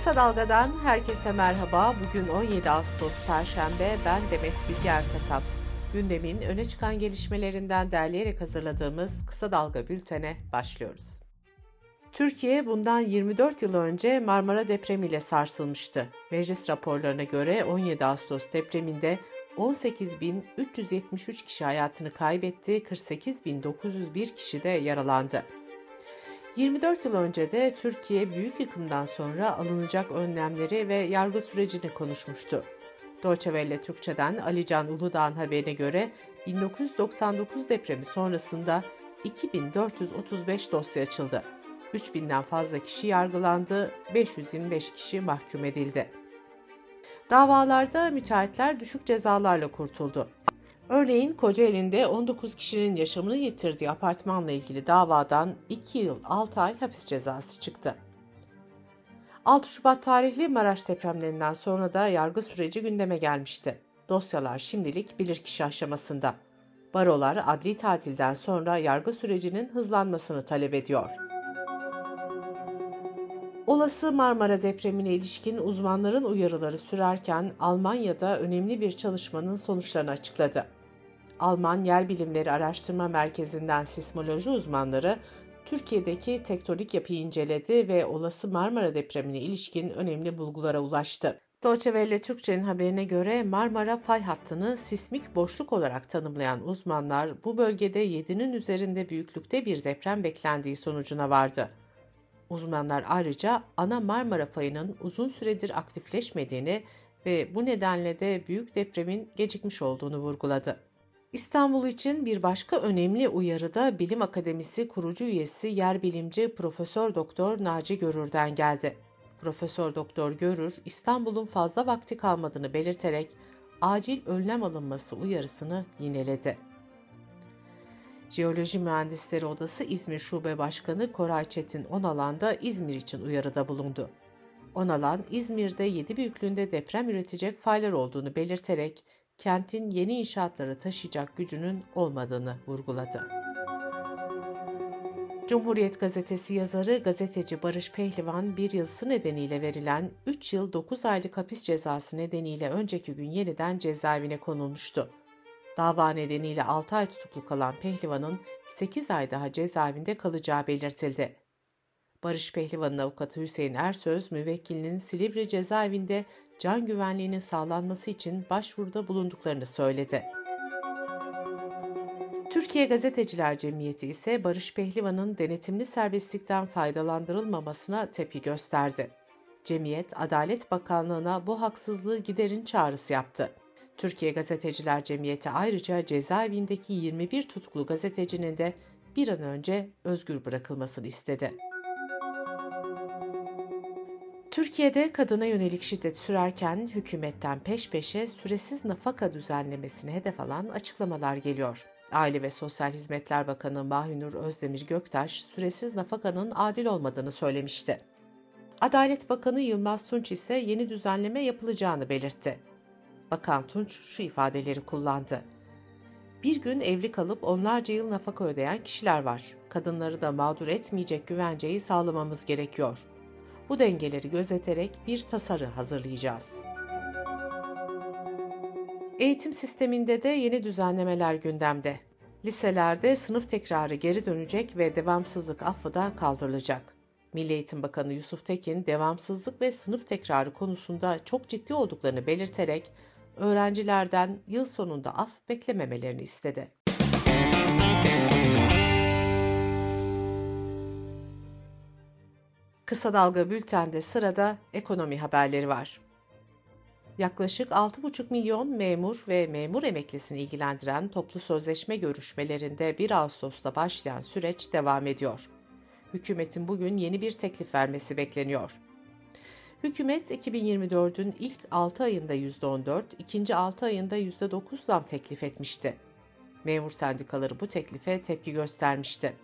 Kısa Dalga'dan herkese merhaba. Bugün 17 Ağustos Perşembe. Ben Demet Bilge Erkasap. Gündemin öne çıkan gelişmelerinden derleyerek hazırladığımız Kısa Dalga bültene başlıyoruz. Türkiye bundan 24 yıl önce Marmara depremiyle sarsılmıştı. Meclis raporlarına göre 17 Ağustos depreminde 18.373 kişi hayatını kaybetti, 48.901 kişi de yaralandı. 24 yıl önce de Türkiye büyük yıkımdan sonra alınacak önlemleri ve yargı sürecini konuşmuştu. Deutsche Welle Türkçe'den Alican Uludağ'ın haberine göre 1999 depremi sonrasında 2435 dosya açıldı. 3000'den fazla kişi yargılandı, 525 kişi mahkum edildi. Davalarda müteahhitler düşük cezalarla kurtuldu. Örneğin Kocaeli'nde 19 kişinin yaşamını yitirdiği apartmanla ilgili davadan 2 yıl 6 ay hapis cezası çıktı. 6 Şubat tarihli Maraş depremlerinden sonra da yargı süreci gündeme gelmişti. Dosyalar şimdilik bilirkişi aşamasında. Barolar adli tatilden sonra yargı sürecinin hızlanmasını talep ediyor. Olası Marmara depremine ilişkin uzmanların uyarıları sürerken Almanya'da önemli bir çalışmanın sonuçlarını açıkladı. Alman Yer Bilimleri Araştırma Merkezi'nden sismoloji uzmanları Türkiye'deki tektonik yapıyı inceledi ve olası Marmara depremine ilişkin önemli bulgulara ulaştı. Deutsche Welle Türkçe'nin haberine göre Marmara fay hattını sismik boşluk olarak tanımlayan uzmanlar bu bölgede 7'nin üzerinde büyüklükte bir deprem beklendiği sonucuna vardı. Uzmanlar ayrıca ana Marmara fayının uzun süredir aktifleşmediğini ve bu nedenle de büyük depremin gecikmiş olduğunu vurguladı. İstanbul için bir başka önemli uyarı da Bilim Akademisi kurucu üyesi yer bilimci Profesör Doktor Naci Görür'den geldi. Profesör Doktor Görür, İstanbul'un fazla vakti kalmadığını belirterek acil önlem alınması uyarısını yineledi. Jeoloji Mühendisleri Odası İzmir Şube Başkanı Koray Çetin Onalan da İzmir için uyarıda bulundu. Onalan, İzmir'de 7 büyüklüğünde deprem üretecek faylar olduğunu belirterek kentin yeni inşaatları taşıyacak gücünün olmadığını vurguladı. Cumhuriyet Gazetesi yazarı gazeteci Barış Pehlivan bir yazısı nedeniyle verilen 3 yıl 9 aylık hapis cezası nedeniyle önceki gün yeniden cezaevine konulmuştu. Dava nedeniyle 6 ay tutuklu kalan Pehlivan'ın 8 ay daha cezaevinde kalacağı belirtildi. Barış Pehlivan'ın avukatı Hüseyin Ersöz, müvekkilinin Silivri cezaevinde can güvenliğinin sağlanması için başvuruda bulunduklarını söyledi. Türkiye Gazeteciler Cemiyeti ise Barış Pehlivan'ın denetimli serbestlikten faydalandırılmamasına tepki gösterdi. Cemiyet, Adalet Bakanlığı'na bu haksızlığı giderin çağrısı yaptı. Türkiye Gazeteciler Cemiyeti ayrıca cezaevindeki 21 tutuklu gazetecinin de bir an önce özgür bırakılmasını istedi. Türkiye'de kadına yönelik şiddet sürerken hükümetten peş peşe süresiz nafaka düzenlemesini hedef alan açıklamalar geliyor. Aile ve Sosyal Hizmetler Bakanı Mahinur Özdemir Göktaş süresiz nafakanın adil olmadığını söylemişti. Adalet Bakanı Yılmaz Tunç ise yeni düzenleme yapılacağını belirtti. Bakan Tunç şu ifadeleri kullandı. Bir gün evli kalıp onlarca yıl nafaka ödeyen kişiler var. Kadınları da mağdur etmeyecek güvenceyi sağlamamız gerekiyor. Bu dengeleri gözeterek bir tasarı hazırlayacağız. Eğitim sisteminde de yeni düzenlemeler gündemde. Liselerde sınıf tekrarı geri dönecek ve devamsızlık affı da kaldırılacak. Milli Eğitim Bakanı Yusuf Tekin, devamsızlık ve sınıf tekrarı konusunda çok ciddi olduklarını belirterek öğrencilerden yıl sonunda af beklememelerini istedi. Kısa Dalga Bülten'de sırada ekonomi haberleri var. Yaklaşık 6,5 milyon memur ve memur emeklisini ilgilendiren toplu sözleşme görüşmelerinde 1 Ağustos'ta başlayan süreç devam ediyor. Hükümetin bugün yeni bir teklif vermesi bekleniyor. Hükümet 2024'ün ilk 6 ayında %14, ikinci 6 ayında %9 zam teklif etmişti. Memur sendikaları bu teklife tepki göstermişti.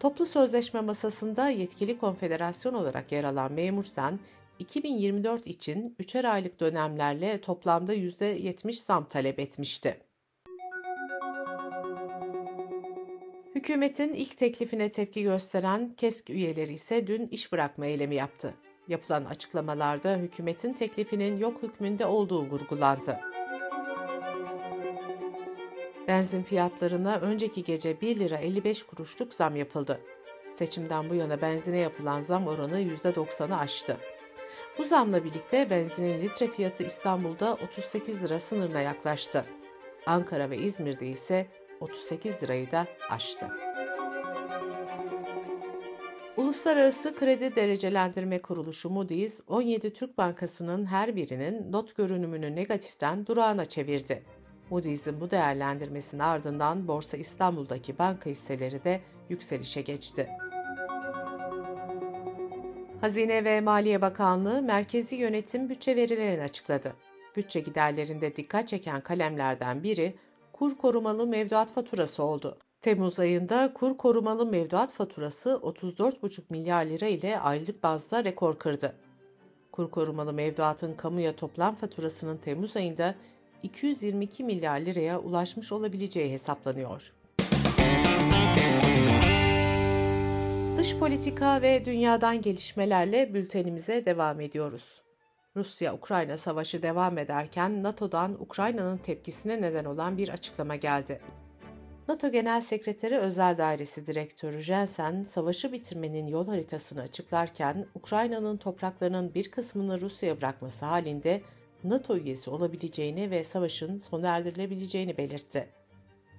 Toplu sözleşme masasında yetkili konfederasyon olarak yer alan Memursen, 2024 için 3'er aylık dönemlerle toplamda %70 zam talep etmişti. Hükümetin ilk teklifine tepki gösteren KESK üyeleri ise dün iş bırakma eylemi yaptı. Yapılan açıklamalarda hükümetin teklifinin yok hükmünde olduğu vurgulandı. Benzin fiyatlarına önceki gece 1 lira 55 kuruşluk zam yapıldı. Seçimden bu yana benzine yapılan zam oranı %90'ı aştı. Bu zamla birlikte benzinin litre fiyatı İstanbul'da 38 lira sınırına yaklaştı. Ankara ve İzmir'de ise 38 lirayı da aştı. Uluslararası Kredi Derecelendirme Kuruluşu Moody's, 17 Türk Bankası'nın her birinin not görünümünü negatiften durağına çevirdi. Moody's'in bu değerlendirmesinin ardından Borsa İstanbul'daki banka hisseleri de yükselişe geçti. Hazine ve Maliye Bakanlığı merkezi yönetim bütçe verilerini açıkladı. Bütçe giderlerinde dikkat çeken kalemlerden biri kur korumalı mevduat faturası oldu. Temmuz ayında kur korumalı mevduat faturası 34,5 milyar lira ile aylık bazda rekor kırdı. Kur korumalı mevduatın kamuya toplam faturasının Temmuz ayında 222 milyar liraya ulaşmış olabileceği hesaplanıyor. Dış politika ve dünyadan gelişmelerle bültenimize devam ediyoruz. Rusya-Ukrayna savaşı devam ederken NATO'dan Ukrayna'nın tepkisine neden olan bir açıklama geldi. NATO Genel Sekreteri Özel Dairesi Direktörü Jensen, savaşı bitirmenin yol haritasını açıklarken Ukrayna'nın topraklarının bir kısmını Rusya'ya bırakması halinde NATO üyesi olabileceğini ve savaşın sona erdirilebileceğini belirtti.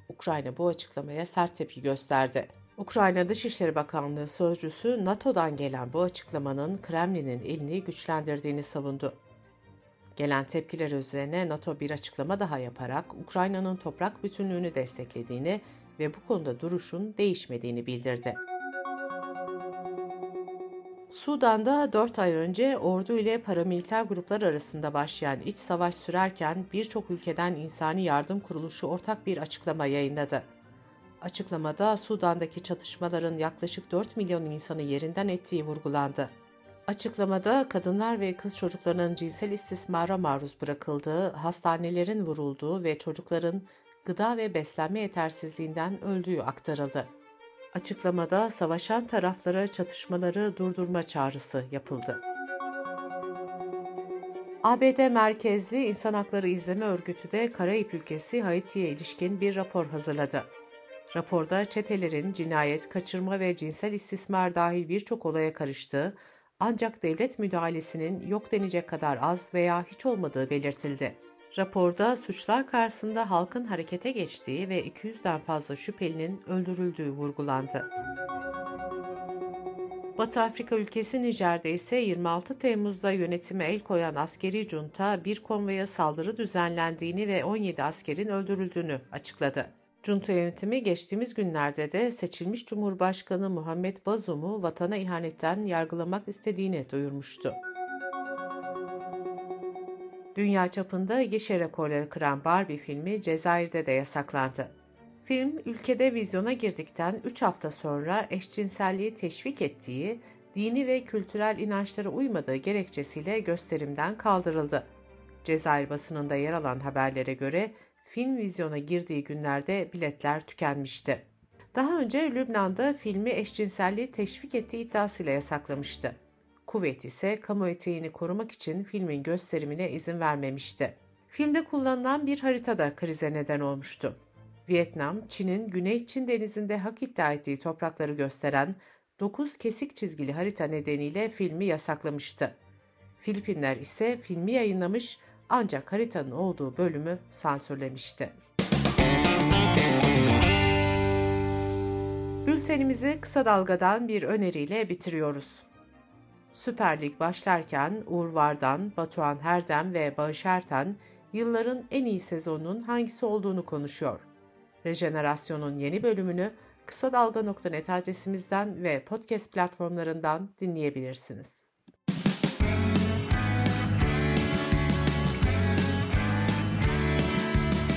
Ukrayna bu açıklamaya sert tepki gösterdi. Ukrayna Dışişleri Bakanlığı sözcüsü NATO'dan gelen bu açıklamanın Kremlin'in elini güçlendirdiğini savundu. Gelen tepkiler üzerine NATO bir açıklama daha yaparak Ukrayna'nın toprak bütünlüğünü desteklediğini ve bu konuda duruşun değişmediğini bildirdi. Sudan'da 4 ay önce ordu ile paramiliter gruplar arasında başlayan iç savaş sürerken birçok ülkeden insani yardım kuruluşu ortak bir açıklama yayınladı. Açıklamada Sudan'daki çatışmaların yaklaşık 4 milyon insanı yerinden ettiği vurgulandı. Açıklamada kadınlar ve kız çocuklarının cinsel istismara maruz bırakıldığı, hastanelerin vurulduğu ve çocukların gıda ve beslenme yetersizliğinden öldüğü aktarıldı. Açıklamada savaşan taraflara çatışmaları durdurma çağrısı yapıldı. ABD merkezli İnsan Hakları İzleme Örgütü de Karayip ülkesi Haiti'ye ilişkin bir rapor hazırladı. Raporda çetelerin cinayet, kaçırma ve cinsel istismar dahil birçok olaya karıştığı, ancak devlet müdahalesinin yok denecek kadar az veya hiç olmadığı belirtildi. Raporda suçlar karşısında halkın harekete geçtiği ve 200'den fazla şüphelinin öldürüldüğü vurgulandı. Batı Afrika ülkesi Nijer'de ise 26 Temmuz'da yönetime el koyan askeri junta bir konvoya saldırı düzenlendiğini ve 17 askerin öldürüldüğünü açıkladı. Junta yönetimi geçtiğimiz günlerde de seçilmiş Cumhurbaşkanı Muhammed Bazum'u vatana ihanetten yargılamak istediğini duyurmuştu. Dünya çapında gişe rekorları kıran Barbie filmi Cezayir'de de yasaklandı. Film, ülkede vizyona girdikten 3 hafta sonra eşcinselliği teşvik ettiği, dini ve kültürel inançlara uymadığı gerekçesiyle gösterimden kaldırıldı. Cezayir basınında yer alan haberlere göre film vizyona girdiği günlerde biletler tükenmişti. Daha önce Lübnan'da filmi eşcinselliği teşvik ettiği iddiasıyla yasaklamıştı. Kuvvet ise kamu eteğini korumak için filmin gösterimine izin vermemişti. Filmde kullanılan bir harita da krize neden olmuştu. Vietnam, Çin'in Güney Çin denizinde hak iddia ettiği toprakları gösteren 9 kesik çizgili harita nedeniyle filmi yasaklamıştı. Filipinler ise filmi yayınlamış ancak haritanın olduğu bölümü sansürlemişti. Bültenimizi kısa dalgadan bir öneriyle bitiriyoruz. Süper Lig başlarken Uğur Vardan, Batuhan Herdem ve Bağış Erten yılların en iyi sezonunun hangisi olduğunu konuşuyor. Rejenerasyon'un yeni bölümünü kısa dalga.net adresimizden ve podcast platformlarından dinleyebilirsiniz.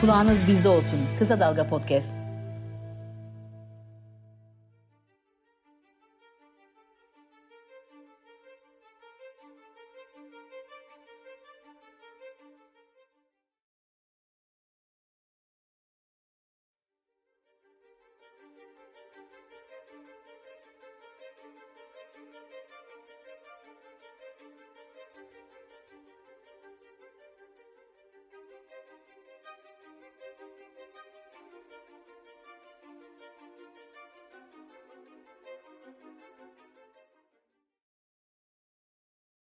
Kulağınız bizde olsun. Kısa Dalga Podcast.